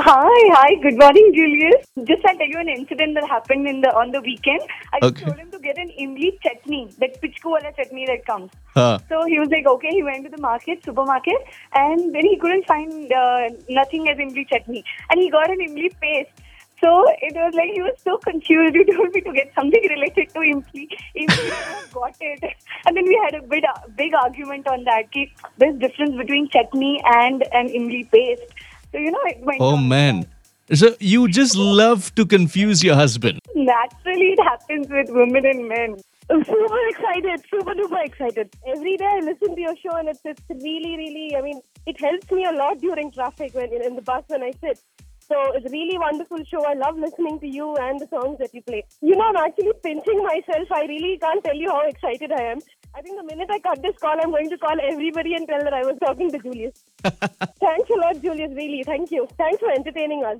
Hi, hi. Good morning, Julius. Just I'll tell you an incident that happened in the on the weekend. I just Okay. told him to get an imli chutney, that pichku wala chutney that comes. Huh. So he was like, okay. He went to the market, supermarket, and then he couldn't find uh, nothing as imli chutney, and he got an imli paste. So it was like he was so confused. He told me to get something related to imli. Imli I got it, and then we had a big, big argument on that. Ki there's difference between chutney and an imli paste. So you know, it went. Oh on. man. So you just love to confuse your husband. Naturally, it happens with women and men. I'm super excited, super duper excited. Every day I listen to your show and it's, it's really, really, I mean, it helps me a lot during traffic when in the bus when I sit. So it's a really wonderful show. I love listening to you and the songs that you play. You know, I'm actually pinching myself. I really can't tell you how excited I am. I think the minute I cut this call, I'm going to call everybody and tell that I was talking to Julius. Thanks a lot, Julius, really. Thank you. Thanks for entertaining us.